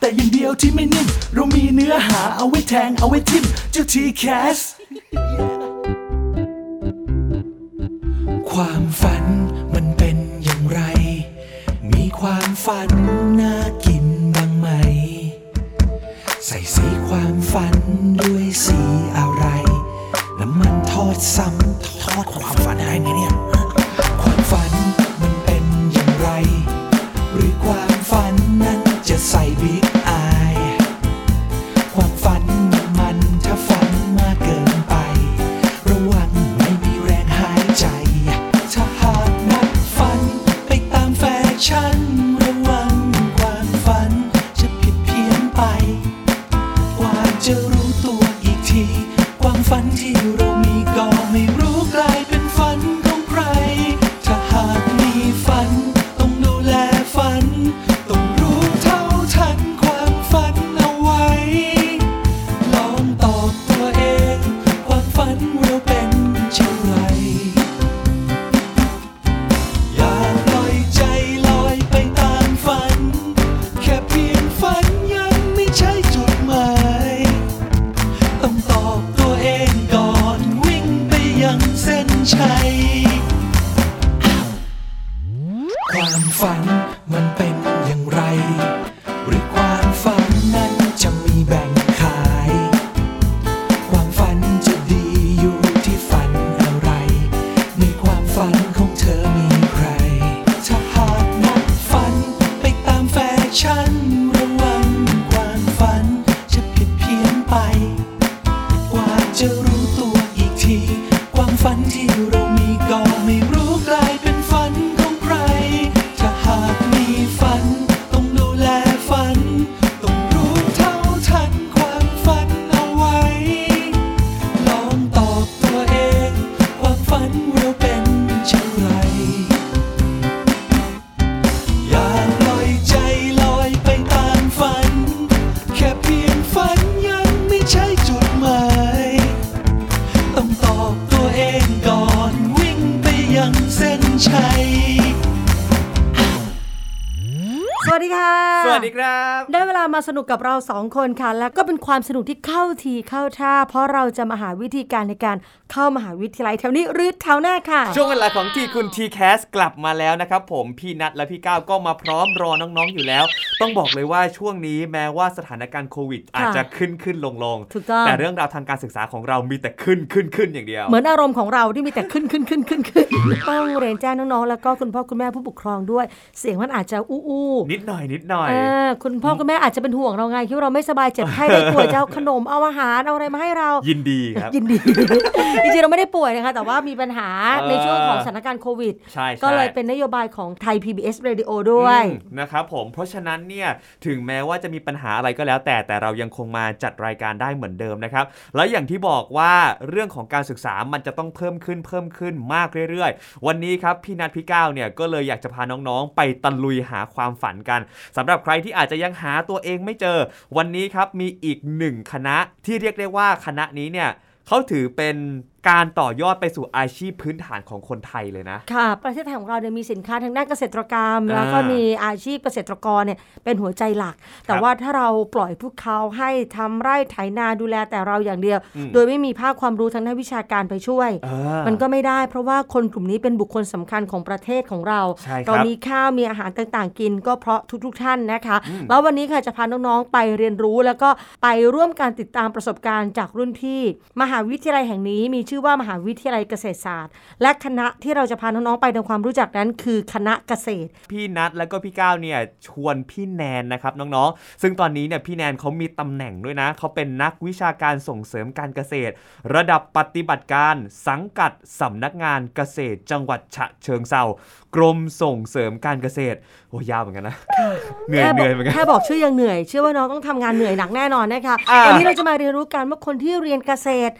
แต่อย่างเดียวที่ไม่นิ่ม เรามีเนื้อหาเอาไว้แทงเอาไว้ทิมเจ้าทีแคสความฝันมันเป็นอย่างไร มีความฝันน่ากินบ้างไหม ใส่สีความฝันด้วยสีอะไร น้ำมันทอดซ้ำ ชัย ความฝัน สนุกกับเราสองคนค่ะ แล้วก็เป็นความสนุกที่เข้าทีเข้าท่า เพราะเราจะมาหาวิธีการในการเข้ามหาวิทยาลัยแถวนี้หรือแถวหน้าค่ะ ช่วงเวลาของที่คุณทีแคสกลับมาแล้วนะครับผมพี่นัทและพี่ก้าวก็มาพร้อมรอน้องๆอยู่แล้ว ต้องบอกเลยว่าช่วงนี้แม้ว่าสถานการณ์โควิด อาจจะขึ้นขึ้นลงลงๆถูกต้องแต่เรื่องราวทางการศึกษาของเรามีแต่ขึ้นขึ้นขึ้นอย่างเดียว เหมือนอารมณ์ของเราที่มีแต่ขึ้นขึ้นขึ้นขึ้นขึ้นต้องเรียนแจ้งน้องๆแล้วก็คุณพ่อคุณแม่ผู้ปกครองด้วย เสียงมันอาจจะอู้อู้นิดหน่อยนิดหน่อยเออคุณพ่อคุณแม่อาจจะเป็นห่วงเราไงคิดว่าเราไม่สบายเจ็บไข้ได้ป่วยจะเอาขนมเอาอาหารเอาอะไรมาให้เรา ยินดีครับ ยินดี จริงๆเราไม่ได้ป่วยนะคะแต่ว่ามีปัญหาเออในช่วงของสถานการณ์โควิดใช่ใช่ก็เลยเป็นนโยบายของไทย PBS Radio ด้วยอืมนะครับผมเพราะฉะนั้นเนี่ยถึงแม้ว่าจะมีปัญหาอะไรก็แล้ว แต่แต่เรายังคงมาจัดรายการได้เหมือนเดิมนะครับแล้วอย่างที่บอกว่าเรื่องของการศึกษามันจะต้องเพิ่มขึ้นเพิ่มขึ้นมากเรื่อยๆ วันนี้ครับพี่นัทพี่ก้าวเนี่ยก็เลยอยากจะพาน้องๆ ไปตะลุยหาความฝันกันสำหรับใครที่อาจจะยังหาตัวเองไม่เจอ วันนี้ครับมีอีกหนึ่งคณะที่เรียกได้ว่าคณะนี้เนี่ยเขาถือเป็น การต่อยอดไปสู่อาชีพพื้นฐานของคนไทยเลยนะ ค่ะ ประเทศไทยของเราเนี่ยมีสินค้าทางด้านเกษตรกรรมอ่าแล้วก็มีอาชีพเกษตรกรเนี่ยเป็นหัวใจหลัก แต่ว่าถ้าเราปล่อยพวกเขาให้ทำไร่ไถนาดูแลแต่เราอย่างเดียวอืมโดยไม่มีภาคความรู้ทางด้านวิชาการไปช่วยเออมันก็ไม่ได้เพราะว่าคนกลุ่มนี้เป็นบุคคลสำคัญของประเทศของเราใช่ครับเรามีข้าวมีอาหารต่างๆ กิน ก็เพราะทุกๆท่านนะคะ แล้ววันนี้ค่ะจะพาน้องๆไปเรียนรู้แล้วก็ไปร่วมการติดตามประสบการณ์จากรุ่นพี่ มหาวิทยาลัยแห่งนี้มีชื่อว่ามหาวิทยาลัยเกษตรศาสตร์ และคณะที่เราจะพาน้องๆไปทำความรู้จักนั้นคือคณะเกษตร พี่นัทแล้วก็พี่ก้าวเนี่ยชวนพี่แนนนะครับน้องๆ ซึ่งตอนนี้เนี่ยพี่แนนเขามีตำแหน่งด้วยนะเขาเป็นนักวิชาการส่งเสริมการเกษตร ระดับปฏิบัติการสังกัดสำนักงานเกษตร จังหวัดฉะเชิงเซากรมส่งเสริมการเกษตรโอ้ยาวเหมือนกันนะเหนื่อยแค่เหบอนื่กอยเหมือนกันแค่บอกชื่อยังเหนื่อย เชื่อว่าน้องต้องทำงานเหนื่อยหนักแน่นอนนะคะอ่าวันนี้เราจะมาเรียนรู้กันว่าคนที่เรียนเกษตร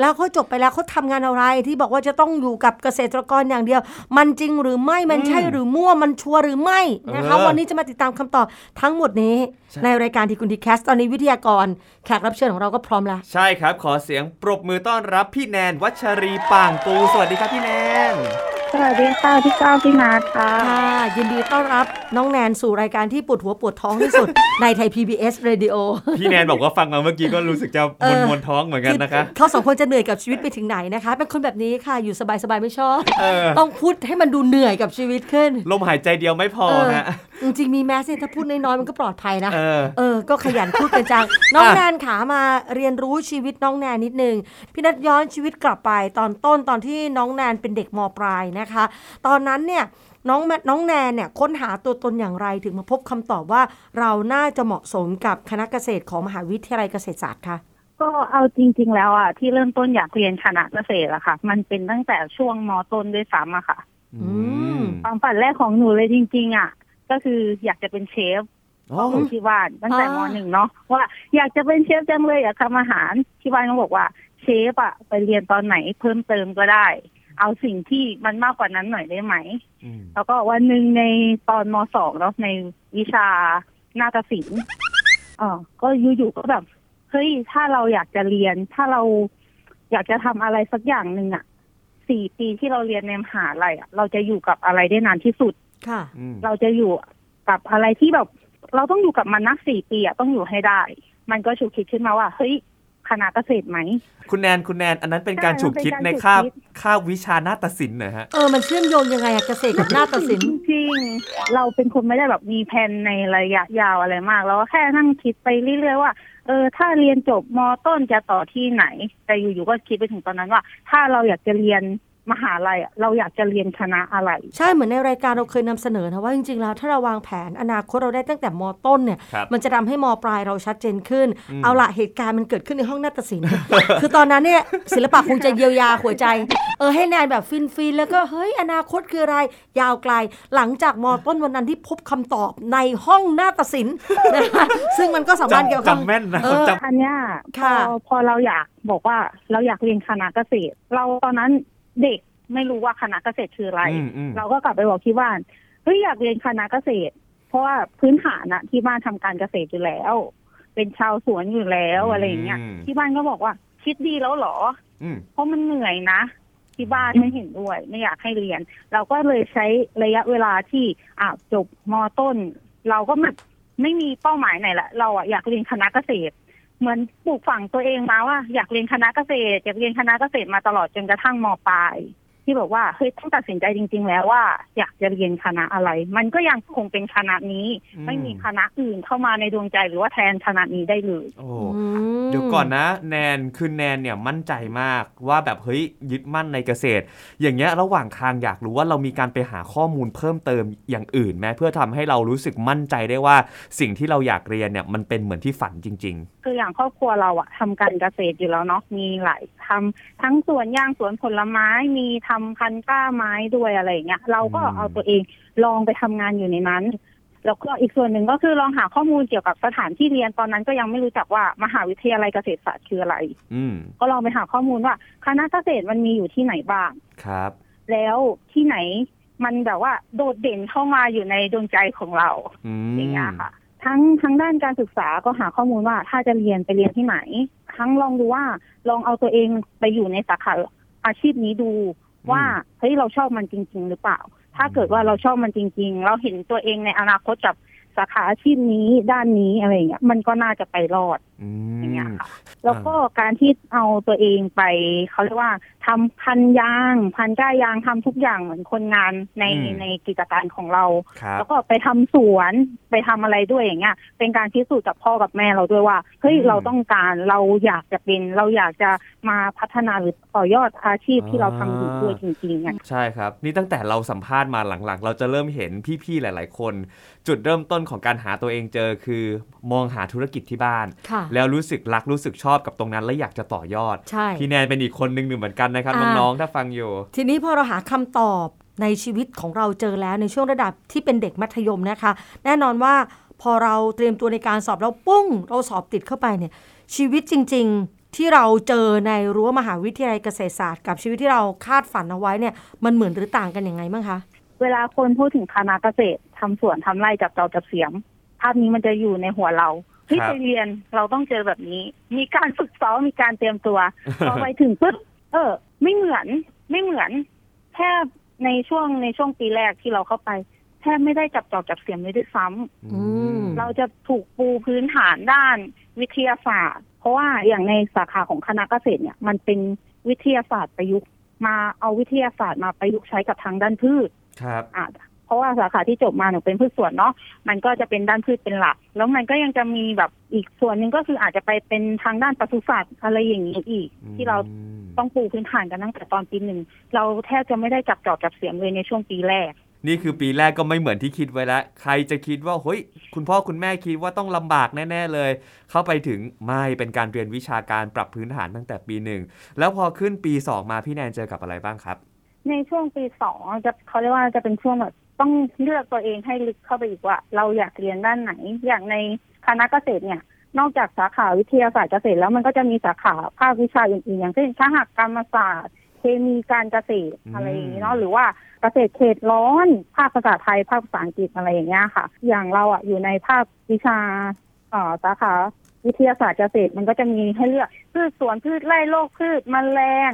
แล้วเขาจบไปแล้วเขาทำงานอะไรที่บอกว่าจะต้องอยู่กับเกษตรกรอย่างเดียว มันจริงหรือไม่มันใช่หรือมั่วมันชัวร์หรือไม่นะคะเออวันนี้จะมาติดตามคำตอบทั้งหมดนี้ใช่ในรายการที่คุณทีแคสตอนนี้วิทยากรแขกรับเชิญของเราก็พร้อมแล้ว ใช่ครับ ขอเสียงปรบมือต้อนรับพี่แนนวัชรีป่างปูสวัสดีครับพี่แนน สวัสดีค่ะพี่ก้าวพี่นาทค่ะค่ะ ยินดีต้อนรับน้องแนนสู่รายการที่ปวดหัวปวดท้องที่สุด ในไทย PBS Radio พี่แนนบอกว่าฟังมาเมื่อกี้ก็รู้สึกจะเอมอวนมวนๆท้องเหมือนกันนะคะเขาสองคนจะเหนื่อยกับชีวิตไปถึงไหนนะคะ เป็นคนแบบนี้ค่ะอยู่สบายๆไม่ชอบเออต้องพูดให้มันดูเหนื่อยกับชีวิตขึ้น ลมหายใจเดียวไม่พอเออฮะจริงๆมีแมสเนี่ยถ้าพูดน้อยๆมันก็ปลอดภัยนะเออเออก็ขยันพูดกันจังน้องอะแนนขามาเรียนรู้ชีวิตน้องแนนนิดนึงพี่นัดย้อนชีวิตกลับไปตอนต้นตอนที่น้องแนนเป็นเด็กมปลายนะคะ ตอนนั้นเนี่ยน้องแมน้องแนนเนี่ยค้นหาตัวตนอย่างไรถึงมาพบคำตอบว่าเราน่าจะเหมาะสมกับคณะเกษตรของมหาวิทยาลัยเกษตรศาสตร์ค่ะก็เอาจริง ๆ แล้วอะที่เริ่มต้นอยากเรียนคณะเกษตรอะค่ะ มันเป็นตั้งแต่ช่วงมต้นด้วยซ้ำอะค่ะอืมความฝันแรกของหนูเลยจริง ๆอะก็คืออยากจะเป็นเชฟอ๋อของที่บ้านตั้งแต่อ๋มอหนึ่งเนาะว่าอยากจะเป็นเชฟจังเลยอยากทำอาหารที่บ้านเขาบอกว่าเชฟอะไปเรียนตอนไหนเพิ่มเติมก็ได้ เอาสิ่งที่มันมากกว่านั้นหน่อยได้ไหมอืมแล้วก็วันหนึ่งในตอนมสองเนาะในวิชานาฏศิลป์เออก็อยู่ๆก็แบบ เฮ้ย ถ้าเราอยากจะเรียน ถ้าเราอยากจะทำอะไรสักอย่างหนึ่งอะสี่ปีที่เราเรียนในมหาลัยอะเราจะอยู่กับอะไรได้นานที่สุด ค่ะอืมเราจะอยู่กับอะไรที่แบบ เราต้องอยู่กับมันนักสี่ปีอะต้องอยู่ให้ได้ มันก็ฉุกคิดขึ้นมาว่า เฮ้ย คณะเกษตรไหม คุณแนนคุณแนนอันนั้นเป็นการใช่ฉุกคิดมันเป็นการในฉุกคาบคิดคาบวิชานาฏศิลป์เหรอฮะเออมันเชื่อมโยงยังไงอะเกษตรกับนาฏศิลป์จริงๆเราเป็นคนไม่ได้แบบมีแผนในระยะยาวอะไรมากเราก็แค่นั่งคิดไปเรื่อยๆว่าเออถ้าเรียนจบมต้นจะต่อที่ไหน แต่อยู่ๆก็คิดไปถึงตอนนั้นว่า ถ้าเราอยากจะเรียน มหาลัยอะเราอยากจะเรียนคณะอะไร ใช่เหมือนในรายการเราเคยนำเสนอนะว่าจริงๆแล้วถ้าเราวางแผนอนาคตเราได้ตั้งแต่มต้นเนี่ยครับมันจะทำให้มปลายเราชัดเจนขึ้นอืมเอาละเหตุการณ์มันเกิดขึ้นในห้องนาฏศิลป์คือตอนนั้นเนี่ยศิลปะคงจะเยียวยาหัวใจ เออให้แนนแบบฟินฟินๆแล้วก็เฮ้ยอนาคตคืออะไรยาวไกล หลังจากมต้นวันนั้นที่พบคำตอบในห้องนาฏศิลป์นะคะซึ่งมันก็สามารถเกี่ยวจำกับจำแม่นนะเออจอันเนี้ยพค่ะอพอเราอยากบอกว่าเราอยากเรียนคณะเกษตร เราตอนนั้น เด็กไม่รู้ว่าคณะเกษตรคืออะไรำอืมอืมเราก็กลับไปบอกที่บ้านเฮ้ยอยากเรียนคณะเกษตร เพราะว่าพื้นฐานอะที่บ้านทำการเกษตรอยู่แล้ว เป็นชาวสวนอยู่แล้วอะไรอย่างเงี้ยที่บ้านก็บอกว่า คิดดีแล้วเหรออืมเพราะมันเหนื่อยนะ ที่บ้านไม่เห็นด้วย ไม่อยากให้เรียน เราก็เลยใช้ระยะเวลาที่อ่าจบมต้น เราก็แบบไม่มีเป้าหมายไหนละเราอะอยากเรียนคณะเกษตร เหมือนปลูกฝังตัวเองมาว่า อยากเรียนคณะเกษตร อยากเรียนคณะเกษตรมาตลอดจนกระทั่งมปลาย ที่บอกว่าเฮ้ยต้องตัดสินใจจริง ๆ แล้วว่า อยากจะเรียนคณะอะไร มันก็ยังคงเป็นคณะนี้อืมไม่มีคณะอื่นเข้ามาในดวงใจหรือว่าแทนคณะนี้ได้เลยโอ้อืมเดี๋ยวก่อนนะ แนนคือแนนเนี่ยมั่นใจมากว่าแบบเฮ้ยยึดมั่นในเกษตร อย่างเงี้ยระหว่างทางอยากรู้ว่าเรามีการไปหาข้อมูลเพิ่มเติมอย่างอื่นไหมเพื่อทำให้เรารู้สึกมั่นใจได้ว่าสิ่งที่เราอยากเรียนเนี่ยมันเป็นเหมือนที่ฝันจริงคืออย่างครอบครัวเราอะทำการเกษตรอยู่แล้วเนาะมีหลายทำทั้งสวนยางสวนผลไม้มีทำพันธุ์กล้าไม้ด้วยอะไรอย่างเงี้ย เราก็อืมเอาตัวเองลองไปทำงานอยู่ในนั้น แล้วก็อีกส่วนหนึ่งก็คือลองหาข้อมูลเกี่ยวกับสถานที่เรียนตอนนั้นก็ยังไม่รู้จักว่ามหาวิทยาลัยเกษตรศาสตร์คืออะไรๆอืมก็ลองไปหาข้อมูลว่าคณะเกษตรมันมีอยู่ที่ไหนบ้างครับ แล้วที่ไหนมันแบบว่าโดดเด่นเข้ามาอยู่ในดวงใจของเราอืมอย่างเงี้ยค่ะ ทั้งทั้งด้านการศึกษาก็หาข้อมูลว่าถ้าจะเรียนไปเรียนที่ไหน ทั้งลองดูว่าลองเอาตัวเองไปอยู่ในสาขาอาชีพนี้ดู ว่าเฮ้ยเราชอบมันจริง ๆ หรือเปล่า ถ้าเกิดว่าเราชอบมันจริง ๆ เราเห็นตัวเองในอนาคตกับสาขาอาชีพนี้ด้านนี้อะไรเงี้ยมันก็น่าจะไปรอดอือย่างเงี้ยมค่ะแล้วก็การที่เอาตัวเองไปเขาเรียกว่าทำพันยาง พันก้ายางทำทุกอย่างเหมือนคนงานในอืมในกิจการของเราครับแล้วก็ไปทำสวนไปทำอะไรด้วยอย่างเงี้ย เป็นการพิสูจน์กับพ่อกับแม่เราด้วยว่าเฮ้ยอืมเราต้องการเราอยากจะเป็นเราอยากจะมาพัฒนาหรือต่อยอดอาชีพที่เราทำอยู่ด้วยจริงๆอะใช่ครับ นี่ตั้งแต่เราสัมภาษณ์มาหลังๆ เราจะเริ่มเห็นพี่ๆหลาย ๆ คน จุดเริ่มต้นของการหาตัวเองเจอคือ มองหาธุรกิจที่บ้านค่ะแล้วรู้สึกรักรู้สึกชอบกับตรงนั้น และอยากจะต่อยอดใช่พี่แนนเป็นอีกคนหนึ่งหนึ่งเหมือนกันนะครับอ่าน้องๆถ้าฟังอยู่ ทีนี้พอเราหาคำตอบในชีวิตของเราเจอแล้วในช่วงระดับที่เป็นเด็กมัธยมนะคะ แน่นอนว่าพอเราเตรียมตัวในการสอบแล้วปุ้ง เราสอบติดเข้าไปเนี่ยชีวิตจริง ๆ ที่เราเจอในรั้วมหาวิทยาลัยเกษตรศาสตร์ กับชีวิตที่เราคาดฝันเอาไว้เนี่ยมันเหมือนหรือต่างกันยังไงบ้างคะเวลาคนพูดถึงคณะเกษตรทำสวนทำไร่จับเตาจับเสียม ภาพนี้มันจะอยู่ในหัวเรา ที่ครับไปเรียนเราต้องเจอแบบนี้ มีการฝึกซ้อมมีการเตรียมตัวพอไปถึงปุ๊บเออ ไม่เหมือนไม่เหมือนแทบในช่วงในช่วงปีแรกที่เราเข้าไปแทบไม่ได้จับจอบจับเสียมเลยด้วยซ้ำอืมเราจะถูกปูพื้นฐานด้านวิทยาศาสตร์ เพราะว่าอย่างในสาขาของคณะเกษตรเนี่ย มันเป็นวิทยาศาสตร์ประยุกต์มาเอาวิทยาศาสตร์มาประยุกต์ใช้กับทางด้านพืชครับอะ เพราะว่าสาขาที่จบมาหนูเป็นพืชสวนเนาะมันก็จะเป็นด้านพืชเป็นหลัก แล้วมันก็ยังจะมีแบบอีกส่วนหนึ่งก็คืออาจจะไปเป็นทางด้านปศุสัตว์อะไรอย่างนี้อีก ที่เรามต้องปูพื้นฐานกันตั้งแต่ตอนปีหนึ่งเราแทบจะไม่ได้จับจอบจับเสียงเลยในช่วงปีแรกนี่คือปีแรกก็ไม่เหมือนที่คิดไว้แล้ว ใครจะคิดว่าเฮ้ยคุณพ่อคุณแม่คิดว่าต้องลำบากแน่ ๆ เลย เข้าไปถึงไม่เป็นการเรียนวิชาการปรับพื้นฐานตั้งแต่ปีหนึ่งแล้วพอขึ้นปี2มาพี่แนนเจอกับอะไรบ้างครับ ในช่วงปีสองจะเขาเรียกว่าจะเป็นช่วงแบบ ต้องเลือกตัวเองให้ลึกเข้าไปอีกว่า เราอยากเรียนด้านไหน อย่างในคณะเกษตรเนี่ย นอกจากสาขาวิทยาศาสตร์เกษตรแล้วมันก็จะมีสาขาภาควิชาอื่นๆ อย่างเช่นคหกรรมศาสตร์ เคมีการเกษตรอะไรอย่างนี้เนาะหรือว่าเกษตรเขตร้อนภาคภาษาไทยภาคภาษาอังกฤษอะไรอย่างเงี้ยค่ะ อย่างเราอะอยู่ในภาควิชาสาขาวิทยาศาสตร์เกษตรมันก็จะมีให้เลือกพืชสวนพืชไร่โรคพืชแมลง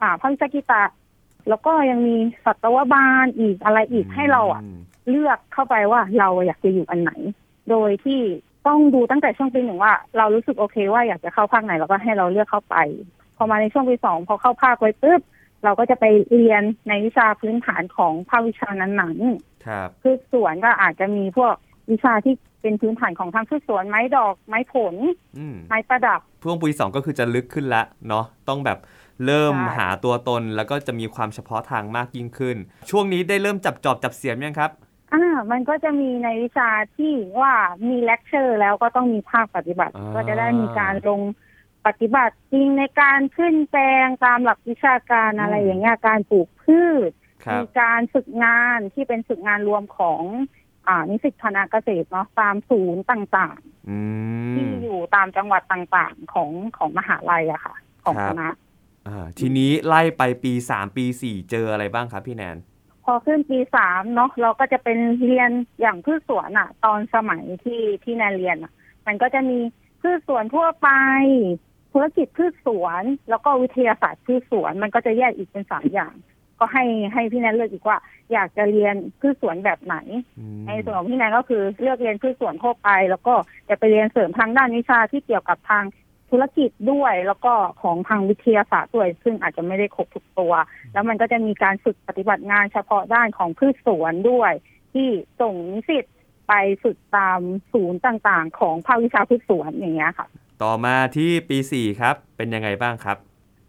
อ่าภาควิชกีตา แล้วก็ยังมีสัตวบาลอีกอะไรอีกให้เราอะมเลือกเข้าไปว่าเราอยากจะอยู่อันไหน โดยที่ต้องดูตั้งแต่ช่วงปีหนึ่งว่า เรารู้สึกโอเคว่าอยากจะเข้าภาคไหนเราก็ให้เราเลือกเข้าไป พอมาในช่วงปีสองพอเข้าภาคไว้ปุ๊บเราก็จะไปเรียนในวิชาพื้นฐานของภาควิชานั้นๆครับพืชสวนก็อาจจะมีพวกวิชาที่เป็นพื้นฐานของทางพืชสวนไม้ดอกไม้ผลอืมไม้ประดับ ช่วงปีสองก็คือจะลึกขึ้นละเนาะต้องแบบ เริ่มใช่หาตัวตนแล้วก็จะมีความเฉพาะทางมากยิ่งขึ้น ช่วงนี้ได้เริ่มจับจอบจับเสียมยังครับอ่ามันก็จะมีในวิชาที่ว่ามีเลคเชอร์แล้วก็ต้องมีภาคปฏิบัติอ่าก็จะได้มีการลงปฏิบัติจริงในการขึ้นแปลงตามหลักวิชาการอะไรอย่างเงี้ยการปลูกพืชครัมีการฝึกงานที่เป็นฝึกงานรวมของอ่านิสิตคณะเกษตรเนาะตามศูนย์ต่างอืๆที่มอยู่ตามจังหวัดต่างๆของของมหาลัยอะค่ะ ของครัคบณะอ่า ทีนี้ไล่ไปปี3ปี4เจออะไรบ้างครับพี่แนน พอขึ้นปีสามเนาะเราก็จะเป็นเรียนอย่างพืชสวนอะตอนสมัยที่ที่แนนเรียนอะมันก็จะมีพืชสวนทั่วไป ธุรกิจพืชสวน แล้วก็วิทยาศาสตร์พืชสวน มันก็จะแยกอีกเป็นสามอย่าง ก็ให้ให้พี่แนนเลือกอีกว่า อยากจะเรียนพืชสวนแบบไหนอืมในส่วนของพี่แนนก็คือเลือกเรียนพืชสวนทั่วไป แล้วก็จะไปเรียนเสริมทางด้านวิชาที่เกี่ยวกับทาง ธุรกิจด้วย แล้วก็ของทางวิทยาศาสตร์ด้วย ซึ่งอาจจะไม่ได้ครบทุกตัว แล้วมันก็จะมีการฝึกปฏิบัติงานเฉพาะด้านของพืชสวนด้วย ที่ส่งนิสิตไปฝึกตามศูนย์ต่างๆ ของภาควิชาพืชสวนอย่างเงี้ยค่ะ ต่อมาที่ปี4ครับ เป็นยังไงบ้างครับ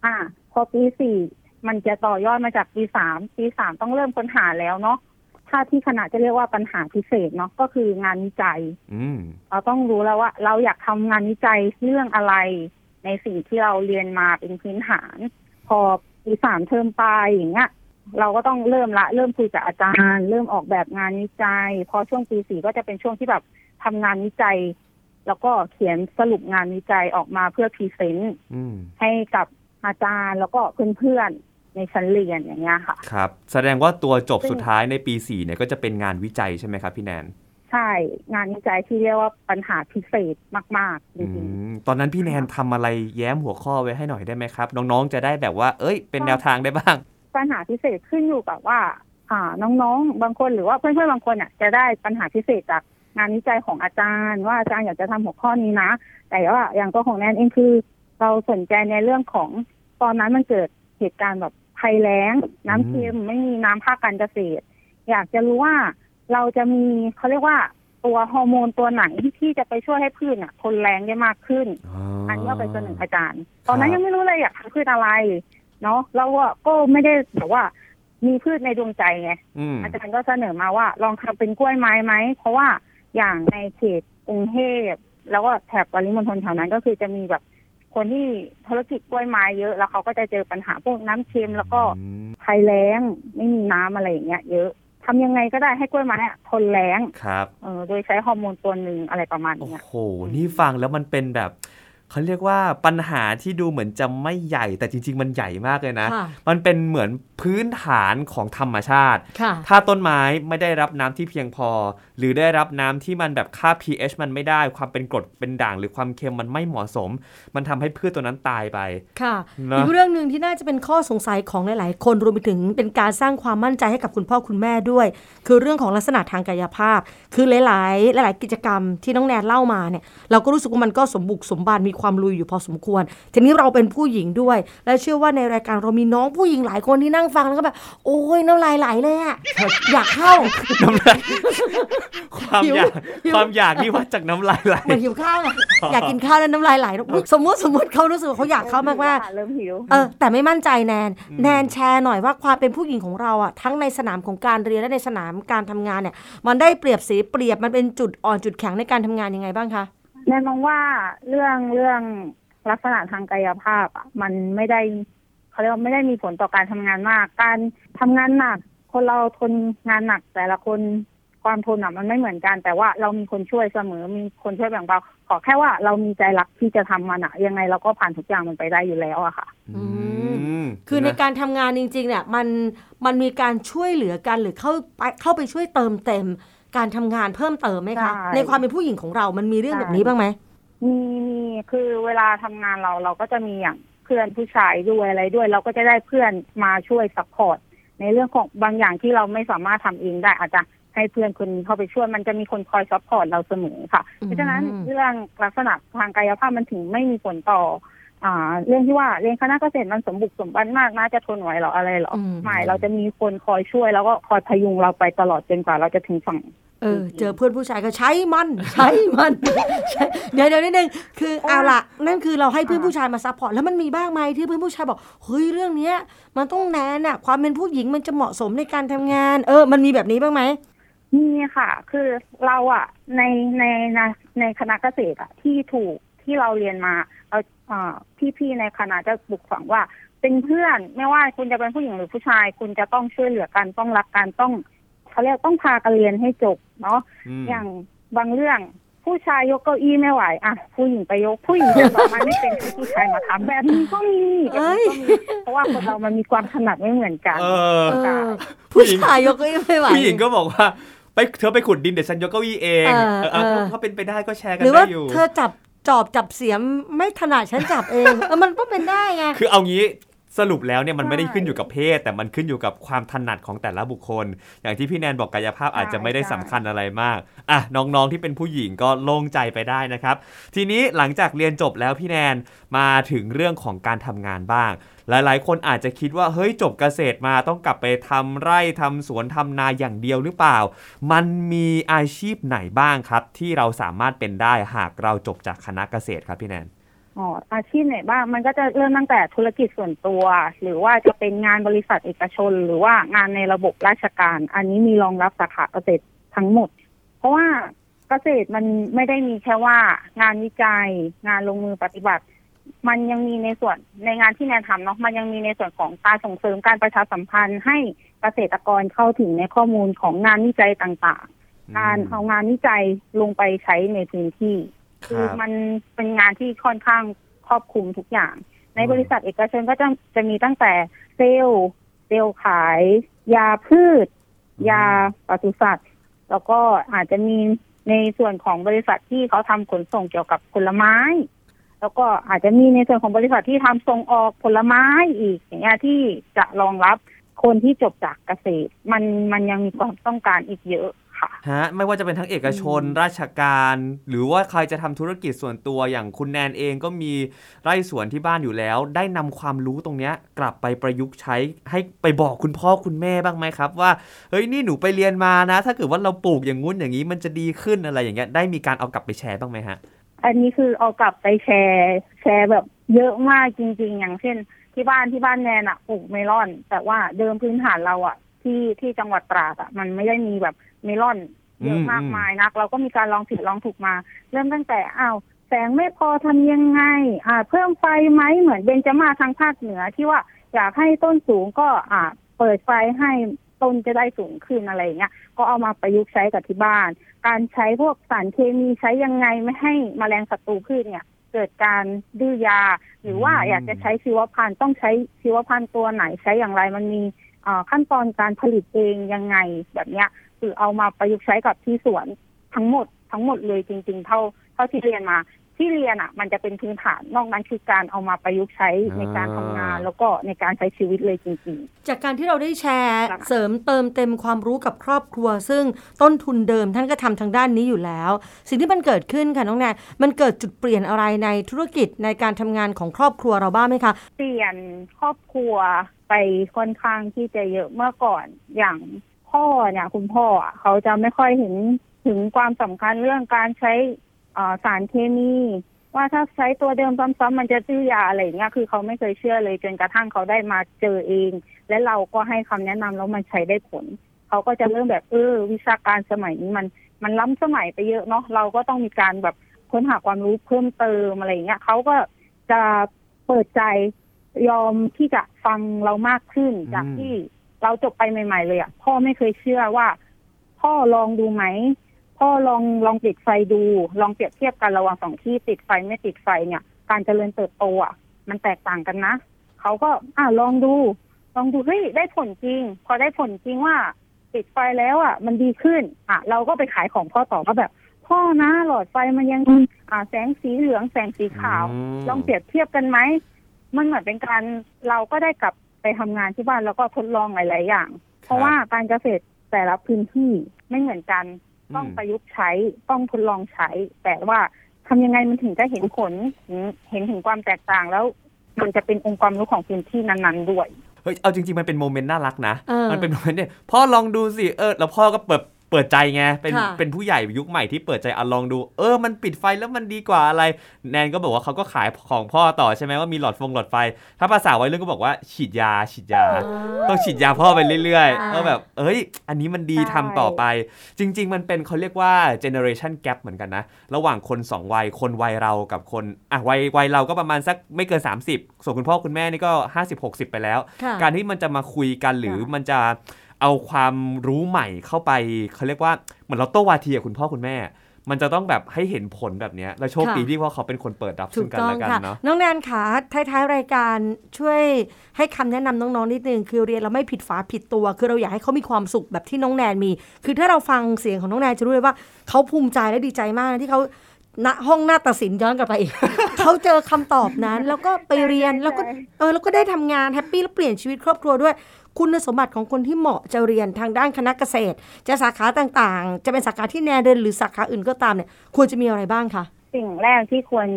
อ่า พอปีสี่มันจะต่อยอดมาจากปีสามปีสามต้องเริ่มค้นหาแล้วเนาะ ถ้าที่คณะจะเรียกว่าปัญหาพิเศษเนาะก็คืองานวิจัยอืมเราต้องรู้แล้วว่า เราอยากทำงานวิจัยเรื่องอะไร ในสิ่งที่เราเรียนมาเป็นพื้นฐาน พอปีสามเทอมปลายอย่างเงี้ยเราก็ต้องเริ่มละ เริ่มคุยกับอาจารย์ เริ่มออกแบบงานวิจัย พอช่วงปีสี่ก็จะเป็นช่วงที่แบบทำงานวิจัย แล้วก็เขียนสรุปงานวิจัยออกมาเพื่อ present อืมให้กับอาจารย์แล้วก็เพื่อนๆ ในชั้นเรียนอย่างเงี้ยค่ะ ครับ แสดงว่าตัวจบซึ่งสุดท้ายในปี4เนี่ยก็จะเป็นงานวิจัยใช่ไหมครับ พี่แนน ใช่ งานวิจัยที่เรียกว่าปัญหาพิเศษมากๆจอืริงมตอนนั้นพี่แนนทำอะไรแย้มหัวข้อไว้ให้หน่อยได้ไหมครับ น้องๆจะได้แบบว่า เอ้ย เป็นแนวทางได้บ้างๆปัญหาพิเศษขึ้นอยู่กับว่า อ่า น้องๆ บางคนหรือว่าเพื่อนๆบางคนอะจะได้ปัญหาพิเศษจากงานวิจัยของอาจารย์ ว่าอาจารย์อยากจะทำหัวข้อนี้นะ แต่ว่าอย่างตัวของแนนเองคือ เราสนใจในเรื่องของตอนนั้นมันเกิดเหตุการณ์แบบ ภัยแล้ง น้ำเค็มไม่มีน้ำภาคการเกษตร อยากจะรู้ว่าเราจะมีเขาเรียกว่าตัวฮอร์โมนตัวไหนที่จะไปช่วยให้พืชอะทนแรงได้มากขึ้น อันนี้เอาไปเสนออาจารย์ ตอนนั้นยังไม่รู้เลยอยากทำพืชอะไร เนาะแล้วก็ก็ไม่ได้แบบว่ามีพืชในดวงใจไงอืมอาจารย์ก็เสนอมาว่า ลองทำเป็นกล้วยไม้ไหม เพราะว่าอย่างในเขตกรุงเทพแล้วก็แถบปริมณฑลแถวนั้นก็คือจะมีแบบ คนที่ธุรกิจกล้วยไม้เยอะ แล้วเขาก็จะเจอปัญหาพวกน้ำเค็มแล้วก็อืมภัยแล้งไม่มีน้ำอะไรอย่างเงี้ย เยอะทำยังไงก็ได้ให้กล้วยไม้อะทนแล้งครับเออโดยใช้ฮอร์โมนตัวหนึ่งอะไรประมาณโอ้เนี้ยโห นี่ฟังแล้วมันเป็นแบบ เขาเรียกว่าปัญหาที่ดูเหมือนจะไม่ใหญ่ แต่จริง ๆ มันใหญ่มากเลยนะค่ะมันเป็นเหมือนพื้นฐานของธรรมชาติค่ะถ้าต้นไม้ไม่ได้รับน้ำที่เพียงพอ หรือได้รับน้ำที่มันแบบค่า pH มันไม่ได้ ความเป็นกรดเป็นด่างหรือความเค็มมันไม่เหมาะสม มันทำให้พืชตัวนั้นตายไป ค่ะนะอีกเรื่องหนึ่งที่น่าจะเป็นข้อสงสัยของหลาย ๆ คนรวมไปถึงเป็นการสร้างความมั่นใจให้กับคุณพ่อคุณแม่ด้วย คือเรื่องของลักษณะทางกายภาพ คือหลาย ๆ หลาย ๆ กิจกรรมที่น้องแนนเล่ามาเนี่ยเราก็รู้สึกว่ามันก็สมบุกสมบันมีความลุยอยู่พอสมควร ทีนี้เราเป็นผู้หญิงด้วย และเชื่อว่าในรายการเรามีน้องผู้หญิงหลายคนที่นั่งฟังแล้วก็แบบ โอ้ยน้ำลายไหลเลยอะอยากเข้าความหิวอยากหิวความอยากนี่วัดจากน้ำลายไหลเหมือนหิวข้าวไงอยากกินข้าวแล้วน้ำลายไหลอุ๊ยสมมติสมมติเขารู้สึกว่าเขาอยากเข้ามากมากๆเริ่มหิวเออแต่ไม่มั่นใจแนนแนนแชร์หน่อยว่าความเป็นผู้หญิงของเราอะทั้งในสนามของการเรียนและในสนามการทำงานเนี่ย มันได้เปรียบเสียเปรียบมันเป็นจุดอ่อนจุดแข็งในการทำงานยังไงบ้างคะ แน่นอนว่าเรื่องเรื่องลักษณะทางกายภาพอะมันไม่ได้เขาเรียกว่าไม่ได้มีผลต่อการทำงานมาก การทำงานหนัก คนเราทนงานหนักแต่ละคนความทนอะมันไม่เหมือนกัน แต่ว่าเรามีคนช่วยเสมอมีคนช่วยแบ่งเบาขอแค่ว่าเรามีใจรักที่จะทำมันอะ ยังไงเราก็ผ่านทุกอย่างมันไปได้อยู่แล้วอะค่ะอืมคือในนะการทำงานจริง ๆ เนี่ย มันมันมีการช่วยเหลือกันหรือเข้าไปเข้าไปช่วยเติมเต็ม การทำงานเพิ่มเติมไหมคะใช่ในความเป็นผู้หญิงของเรามันมีเรื่องใช่แบบนี้บ้างไหมมีมีคือเวลาทำงานเราเราก็จะมีอย่างเพื่อนผู้ชายด้วยอะไรด้วย เราก็จะได้เพื่อนมาช่วย support ในเรื่องของบางอย่างที่เราไม่สามารถทำเองได้อาจจะให้เพื่อนคนนี้เข้าไปช่วยมันจะมีคนคอย support เราเสมอค่ะอืมเพราะฉะนั้นเรื่องลักษณะทางกายภาพมันถึงไม่มีผลต่อ อ่า เรื่องที่ว่าเรียนคณะเกษตรมันสมบุกสมบันมากน่าจะทนไหวเหรออะไรเหรออืมไม่เราจะมีคนคอยช่วย แล้วก็คอยพยุงเราไปตลอดจนกว่าเราจะถึงฝั่งเออเจอเพื่อนผู้ชายก็ใช้มันใช้มันใช้เดี๋ยวเดี๋ยวนิดนึงคือเอาละนั่นคือเราให้เพื่อนผู้ชายมา support แล้วมันมีบ้างไหมที่เพื่อนผู้ชายบอกเฮ้ยเรื่องเนี้ย มันต้องแนนอะความเป็นผู้หญิงมันจะเหมาะสมในการทำงาน เออ มันมีแบบนี้บ้างไหมมีค่ะ คือเราอะในในในในคณะเกษตรอะที่ถูกที่เราเรียนมา เราอ่า พี่ๆในคณะจะปลูกฝังว่า เป็นเพื่อนไม่ว่าคุณจะเป็นผู้หญิงหรือผู้ชาย คุณจะต้องช่วยเหลือกันต้องรักกันต้องเขาเรียกต้องพากันเรียนให้จบเนาะมอย่างบางเรื่องผู้ชายยกเก้าอี้ไม่ไหวอะผู้หญิงไปยกผู้หญิงจะต่อมาไม่เป็นให้ผู้ชายมาทำแบบนี้ก็มีแบบนี้ก็มีเพราะว่าคนเรามันมีความถนัดไม่เหมือนกันเออเอใช่อผู้ชายยกเก็ไม่ไหวผู้หญิงก็บอกว่าไปเธอไปขุดดินเดี๋ยวฉันยกเก้าอี้เองเออเออเออถ้าเป็นไปได้ก็แชร์กัหนรือได้ว่าอยู่เธอจับ จอบจับเสียมไม่ถนัดฉันจับเองเออมันก็เป็นได้ไงคือเอางี้ สรุปแล้วเนี่ยมันไม่ได้ใช่ขึ้นอยู่กับเพศ แต่มันขึ้นอยู่กับความถนัดของแต่ละบุคคล อย่างที่พี่แนนบอกกายภาพอาจจะไม่ได้ใช่สำคัญอะไรมากอะน้องๆที่เป็นผู้หญิงก็โล่งใจไปได้นะครับ ทีนี้หลังจากเรียนจบแล้วพี่แนนมาถึงเรื่องของการทำงานบ้าง หลายๆ คนอาจจะคิดว่าเฮ้ยจบเกษตรมาต้องกลับไปทำไร่ทำสวนทำนาอย่างเดียวหรือเปล่า มันมีอาชีพไหนบ้างครับ ที่เราสามารถเป็นได้หากเราจบจากคณะเกษตรครับพี่แนน อ๋ออาชีพไหนบ้างมันก็จะเริ่มตั้งแต่ธุรกิจส่วนตัว หรือว่าจะเป็นงานบริษัทเอกชน หรือว่างานในระบบราชการ อันนี้มีรองรับสาขาเกษตรทั้งหมด เพราะว่าเกษตรมันไม่ได้มีแค่ว่า งานวิจัย งานลงมือปฏิบัติ มันยังมีในส่วนในงานที่แนนทำเนาะมันยังมีในส่วนของการส่งเสริมการประชาสัมพันธ์ ให้เกษตรกรเข้าถึงในข้อมูลของงานวิจัยต่างๆ การเอางานวิจัยลงไปใช้ในพื้นที่ คคือรับมันเป็นงานที่ค่อนข้างครอบคลุมทุกอย่าง ในอืมบริษัทเอกชนก็จะจะมีตั้งแต่เซลล์เซลล์ขาย ยาพืช ยาปศุสัตว์ แล้วก็อาจจะมีในส่วนของบริษัทที่เขาทำขนส่งเกี่ยวกับผลไม้ แล้วก็อาจจะมีในส่วนของบริษัทที่ทำส่งออกผลไม้อีก อย่างเงี้ยที่จะรองรับคนที่จบจากเกษตร มันมันยังมีความต้องการอีกเยอะ ค่ะฮะไม่ว่าจะเป็นทั้งเอกชนอืมราชการ หรือว่าใครจะทำธุรกิจส่วนตัวอย่างคุณแนนเองก็มีไร่สวนที่บ้านอยู่แล้ว ได้นำความรู้ตรงเนี้ยกลับไปประยุกต์ใช้ให้ไปบอกคุณพ่อคุณแม่บ้างไหมครับ ว่าเฮ้ยนี่หนูไปเรียนมานะ ถ้าเกิดว่าเราปลูกอย่างงู้นอย่างนี้มันจะดีขึ้นอะไรอย่างเงี้ยได้มีการเอากลับไปแชร์บ้างไหมฮะอันนี้คือเอากลับไปแชร์แชร์แบบเยอะมากจริง ๆ อย่างเช่น ที่บ้านที่บ้านแนนอะปลูกเมลอน แต่ว่าเดิมพื้นฐานเราอะที่ที่จังหวัดตราดอะมันไม่ได้มีแบบ เมลอนเยอะมากมายนัก เราก็มีการลองผิดลองถูกมา เริ่มตั้งแต่อ้าวแสงไม่พอทำยังไง อ่า เพิ่มไฟไหมเหมือนเบญจมาทางภาคเหนือที่ว่าอยากให้ต้นสูงก็อ่า เปิดไฟให้ต้นจะได้สูงขึ้นอะไรอย่างเงี้ย ก็เอามาประยุกต์ใช้กับที่บ้าน การใช้พวกสารเคมีใช้ยังไงไม่ให้แมลงศัตรูพืชเนี่ยไปเกิดการดื้อยา หรือว่าอืมอยากจะใช้ชีวพันธุ์ต้องใช้ชีวพันธุ์ตัวไหนใช้อย่างไรมันมีอ่าขั้นตอนการผลิตเองยังไงแบบเนี้ย คือเอามาประยุกต์ใช้กับที่สวนทั้งหมดทั้งหมดเลยจริง ๆ เท่าเท่าที่เรียนมา ที่เรียนอะ มันจะเป็นพื้นฐานนอกนั้นคือการเอามาประยุกต์ใช้ในการทำงาน แล้วก็ในการใช้ชีวิตเลยจริงจากการที่เราได้แชร์ค่ะเสริมเติมเต็มความรู้กับครอบครัว ซึ่งต้นทุนเดิมท่านก็ทำทางด้านนี้อยู่แล้ว สิ่งที่มันเกิดขึ้นค่ะน้องแนนมันเกิดจุดเปลี่ยนอะไรในธุรกิจในการทำงานของครอบครัวเราบ้างไหมคะๆเปลี่ยนครอบครัวไปค่อนข้างที่จะเยอะเมื่อก่อนอย่าง พ่อเนี่ยคุณพ่อเขาจะไม่ค่อยเห็นถึงความสำคัญเรื่องการใช้สารเคมี ว่าถ้าใช้ตัวเดิมซ้ำๆมันจะดื้อยาอะไรเงี้ยคือเขาไม่เคยเชื่อเลยจนกระทั่งเขาได้มาเจอเอง และเราก็ให้คำแนะนำแล้วมันใช้ได้ผล เขาก็จะเริ่มแบบเออวิชาการสมัยนี้มันมันล้ำสมัยไปเยอะเนาะเราก็ต้องมีการแบบค้นหาความรู้เพิ่มเติมอะไรเงี้ยเขาก็จะเปิดใจยอมที่จะฟังเรามากขึ้นจากที่ เราจบไปใหม่ ๆ เลยอะ่ะ พ่อไม่เคยเชื่อว่า พ่อลองดูไหม พ่อลองลองติดไฟดู ลองเปรียบเทียบกันระหว่างสองที่ติดไฟไม่ติดไฟเนี่ย การเจริญเติบโตอะ มันแตกต่างกันนะเขาก็อ่าลองดู ลองดูเฮ้ยได้ผลจริง พอได้ผลจริงว่า ติดไฟแล้วอะ มันดีขึ้น อะ เราก็ไปขายของพ่อต่อก็แบบ พ่อนะหลอดไฟมันยังอ่า แสงสีเหลืองแสงสีขาวมลองเปรียบเทียบกันไหมมันเหมือนเป็นการเราก็ได้กลับ ไปทำงานที่บ้านแล้วก็ทดลองหลาย ๆ อย่าง เพราะว่าการเกษตรแต่ละพื้นที่ไม่เหมือนกันต้องอืมประยุกต์ใช้ต้องทดลองใช้ แต่ว่าทำยังไงมันถึงจะเห็นผลเห็นเห็นถึงความแตกต่างแล้ว มันจะเป็นองค์ความรู้ของพื้นที่นั้นๆด้วยเฮ้ยเอาจริงๆมันเป็นโมเมนต์น่ารักนะเออมันเป็นโมเมนต์เนี่ยพ่อลองดูสิเออแล้วพ่อก็เปิด เปิดใจไงเป็นค่ะเป็นผู้ใหญ่ยุคใหม่ที่เปิดใจอะลองดู เออมันปิดไฟแล้วมันดีกว่าอะไร แนนก็บอกว่าเขาก็ขายของพ่อต่อใช่ไหมว่ามีหลอดฟงหลอดไฟ ถ้าภาษาวัยรุ่นก็บอกว่าฉีดยาฉีดยา ต้องฉีดยาพ่อไปเรื่อยอ่าๆก็แบบ เอ้ย อันนี้มันดีใช่ทำต่อไป จริง ๆ มันเป็นเขาเรียกว่า generation gap เหมือนกันนะ ระหว่างคน 2 วัยคนวัยเรากับคนอะวัยวัยเราก็ประมาณสักไม่เกิน 30 ส่วนคุณพ่อคุณแม่นี่ก็ 50-60 ไปแล้วค่ะการที่มันจะมาคุยกันหรือมันจะ เอาความรู้ใหม่เข้าไปเขาเรียกว่าเหมือนเราโต้วาทีกับคุณพ่อคุณแม่ มันจะต้องแบบให้เห็นผลแบบเนี้ยแล้วโชคดีค่ะที่ว่าเขาเป็นคนเปิดรับถูซึ่กงกันต้องและกันค่ะเนาะน้องแนนขาท้ายๆรายการช่วยให้คำแนะนำน้องๆนิดนึงคือเรียนเราไม่ผิดฝาผิดตัว คือเราอยากให้เขามีความสุขแบบที่น้องแนนมี คือถ้าเราฟังเสียงของน้องแนนจะรู้เลยว่าเขาภูมิใจและดีใจมากนะที่เขาณห้องหน้าตัดสินย้อนกลับไปอีก เขาเจอคำตอบนั้น แล้วก็ไปเรียนแล้วก็ใช่เออแล้วก็ได้ทำงาน happy แล้วเปลี่ยนชีวิตครอบครัวด้วย คุณสมบัติของคนที่เหมาะจะเรียนทางด้านคณะเกษตร จะสาขาต่างๆ จะเป็นสาขาที่แนนเรียนหรือสาขาอื่นก็ตามเนี่ย ควรจะมีอะไรบ้างคะสิ่งแรกที่ควร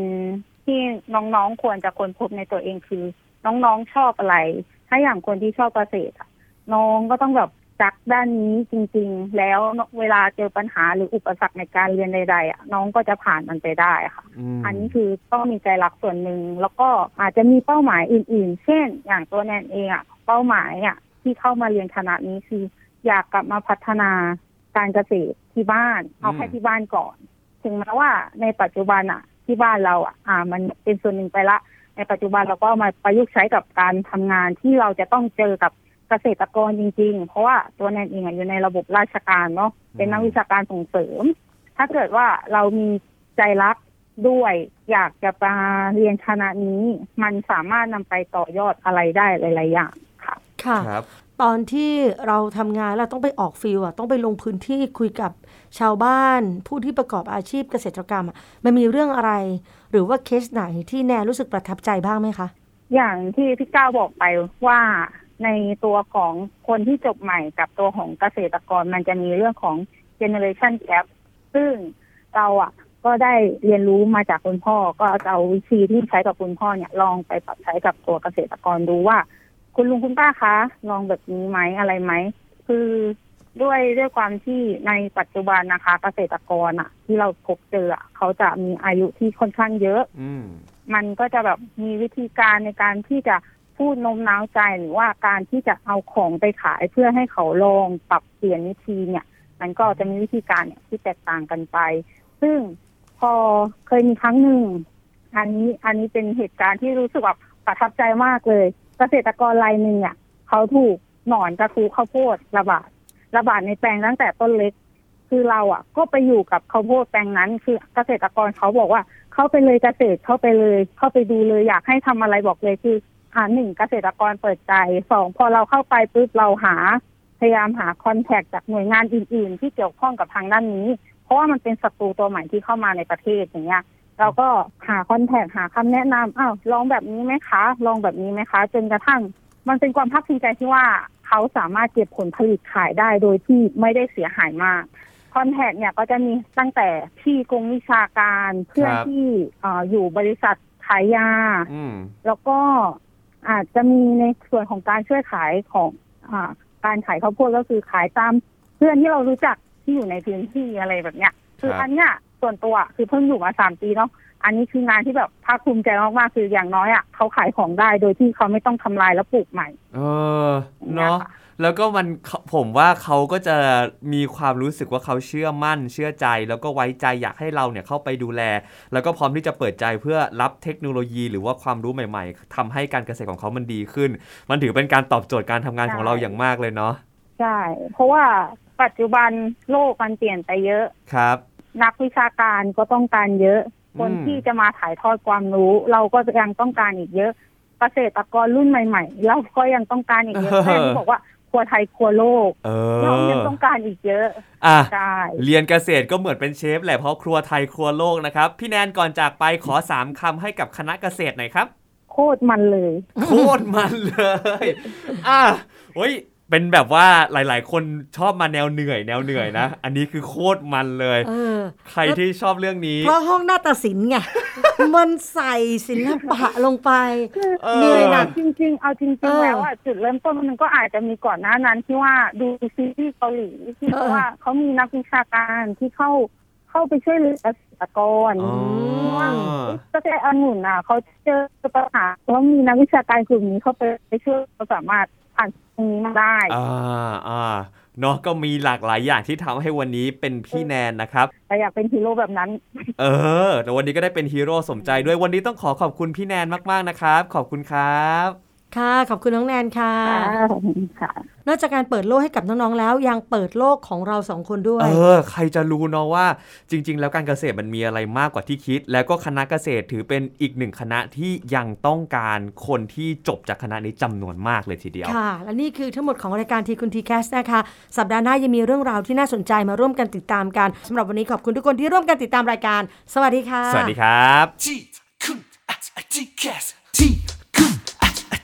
ที่น้องๆควรจะค้นพบในตัวเองคือ น้องๆชอบอะไร ถ้าอย่างคนที่ชอบเกษตรอะน้องก็ต้องแบบ จักด้านนี้จริง ๆ แล้วเวลาเจอปัญหาหรืออุปสรรคในการเรียนใดๆอะน้องก็จะผ่านมันไปได้ค่ะมอันนี้คือต้องมีใจรักส่วนหนึ่งแล้วก็อาจจะมีเป้าหมายอื่น ๆ เช่น อย่างตัวแนนเองอะเป้าหมายอะที่เข้ามาเรียนคณะนี้คืออยากกลับมาพัฒนาการเกษตรที่บ้าน เอาแค่ที่บ้านก่อน ถึงแม้ว่าในปัจจุบันอะที่บ้านเราอะอ่า มันเป็นส่วนหนึ่งไปละ ในปัจจุบันเราก็เอามาประยุกต์ใช้กับการทำงานที่เราจะต้องเจอกับ เกษตรกรจริง ๆ เพราะว่าตัวแนนเองอะอยู่ในระบบราชการเนาะเป็นนักวิชาการส่งเสริม ถ้าเกิดว่าเรามีใจรักด้วยอยากจะมาเรียนคณะนี้ มันสามารถนำไปต่อยอดอะไรได้หลายๆอย่างค่ะค่ะครับตอนที่เราทำงานเราต้องไปออกฟิลอะต้องไปลงพื้นที่คุยกับชาวบ้าน ผู้ที่ประกอบอาชีพเกษตรกรรมอะมันมีเรื่องอะไร หรือว่าเคสไหนที่แนนรู้สึกประทับใจบ้างไหมคะ อย่างที่พี่ก้าวบอกไปว่า ในตัวของคนที่จบใหม่กับตัวของเกษตรกรมันจะมีเรื่องของ generation gap ซึ่งเราอะ ก็ได้เรียนรู้มาจากคุณพ่อ ก็เอาวิธีที่ใช้กับคุณพ่อเนี่ยลองไปปรับใช้กับตัวเกษตรกรดูว่า คุณลุงคุณป้าคะลองแบบนี้ไหมอะไรไหมคือด้วยด้วยความที่ในปัจจุบันนะคะ เกษตรกรอะ ที่เราพบเจออะเขาจะมีอายุที่ค่อนข้างเยอะ อืมมันก็จะแบบมีวิธีการในการที่จะ พูดโน้มน้าวใจหรือว่าการที่จะเอาของไปขายเพื่อให้เขาลองปรับเปลี่ยนวิธีเนี่ย มันก็จะมีวิธีการเนี่ยที่แตกต่างกันไป ซึ่งพอเคยมีครั้งหนึ่งอันนี้อันนี้เป็นเหตุการณ์ที่รู้สึกแบบประทับใจมากเลย เกษตรกรรายหนึ่งเนี่ยเขาถูกหนอนกระทูข้าวโพดระบาดระบาดในแปลงตั้งแต่ต้นเล็ก คือเราอะ ก็ไปอยู่กับข้าวโพดแปลงนั้นคือเกษตรกรเขาบอกว่าเขาเข้าไปเลยเกษตรเข้าไปเลย เข้าไปดูเลยอยากให้ทำอะไรบอกเลยคือ อ่าหนึ่งเกษตรกรเปิดใจสองพอเราเข้าไปปุ๊บเราหาพยายามหาคอนแทคจากหน่วยงานอื่น ๆ ที่เกี่ยวข้องกับทางด้านนี้ เพราะว่ามันเป็นศัตรูตัวใหม่ที่เข้ามาในประเทศอย่างเงี้ยเราก็หาคอนแทคหาคำแนะนำอ้าวลองแบบนี้ไหมคะ ลองแบบนี้ไหมคะ จนกระทั่ง มันเป็นความภาคภูมิใจที่ว่าเขาสามารถเก็บผลผลิตขายได้โดยที่ไม่ได้เสียหายมากคอนแทคเนี่ยก็จะมีตั้งแต่ที่กรมวิชาการเพื่อนครับที่เอ่ออยู่บริษัทขายยาอืมแล้วก็ อาจจะมีในส่วนของการช่วยขายของอาการขายข้าวโพดก็คือขายตามเพื่อนที่เรารู้จักที่อยู่ในพื้นที่อะไรแบบเนี้ย คือครับอันเนี้ยส่วนตัวคือเพิ่งอยู่มาสามปีเนาะอันนี้คืองานที่แบบภาคภูมิใจมากๆคืออย่างน้อยอะเขาขายของได้โดยที่เขาไม่ต้องทำลายแล้วปลูกใหม่ เออเนาะ แล้วก็มันเขาผมว่าเขาก็จะมีความรู้สึกว่าเขาเชื่อมั่น เชื่อใจ แล้วก็ไว้ใจอยากให้เราเนี่ยเข้าไปดูแล แล้วก็พร้อมที่จะเปิดใจเพื่อรับเทคโนโลยี หรือว่าความรู้ใหม่ ๆทำให้การเกษตรของเขามันดีขึ้น มันถือเป็นการตอบโจทย์การทำงานของเราอย่างมากเลยเนาะใช่เพราะว่าปัจจุบันโลกมันเปลี่ยนไปเยอะครับ นักวิชาการก็ต้องการเยอะ คนอืมที่จะมาถ่ายทอดความรู้ เราก็ยังต้องการอีกเยอะเกษตรกรรุ่นใหม่ ๆ เราก็ยังต้องการอีกเยอะแค่ที่บอกว่า ครัวไทยครัวโลกเอเราอยังต้องการอีกเยอะอะใช่เรียนเกษตรก็เหมือนเป็นเชฟแหละเพราะครัวไทยครัวโลกนะครับ พี่แนนก่อนจากไปขอสามคำให้กับคณะเกษตรหน่อยครับ โคตรมันเลย โคตรมันเลย อะเฮ้ย เป็นแบบว่าหลาย ๆ คนชอบมาแนวเหนื่อย แนวเหนื่อยนะ อันนี้คือโคตรมันเลยเออใครที่ชอบเรื่องนี้เพราะห้องนาฏศิลป์ไง มันใส่ศิลปะลงไป เออ เหนื่อยหนัก จริงๆ เอาจเอริงอ ๆ แล้วอะจุดเริ่มต้นมันก็อาจจะมีก่อนหน้านั้นที่ว่าดูซีรีส์เกาหลีที่เออเพราะว่าเขามีนักวิชาการที่เข้าเข้าไปช่วยเหลือเกษตรกรอ๋อ ว่าเกษตรองุ่นอะเขาเจอปัญหาแล้วมีนักวิชาการกลุ่มนี้เข้าไปไปช่วยเขาสามารถ ผ่านตรงนี้มาได้อ่าอ่าเนาะก็มีหลากหลายอย่างที่ทำให้วันนี้เป็นพี่แนนนะครับแต่อยากเป็นฮีโร่แบบนั้น เออแต่วันนี้ก็ได้เป็นฮีโร่สมใจด้วยวันนี้ต้องขอขอบคุณพี่แนนมากๆนะครับ ขอบคุณครับ ค่ะ ขอบคุณน้องแนนค่ะค่ะ นอกจากการเปิดโลกให้กับน้องๆแล้ว ยังเปิดโลกของเราสองคนด้วย เออ ใครจะรู้เนาะว่า จริง ๆ แล้วการเกษตรมันมีอะไรมากกว่าที่คิด แล้วก็คณะเกษตรถือเป็นอีกหนึ่งคณะที่ยังต้องการคนที่จบจากคณะนี้จำนวนมากเลยทีเดียว ค่ะ และนี่คือทั้งหมดของรายการทีคุณทีแคสนะคะ สัปดาห์หน้ายังมีเรื่องราวที่น่าสนใจมาร่วมกันติดตามกันสำหรับวันนี้ขอบคุณทุกคนที่ร่วมกันติดตามรายการ สวัสดีค่ะ สวัสดีครับที่คุณอาจอาจีแคสที่คุณ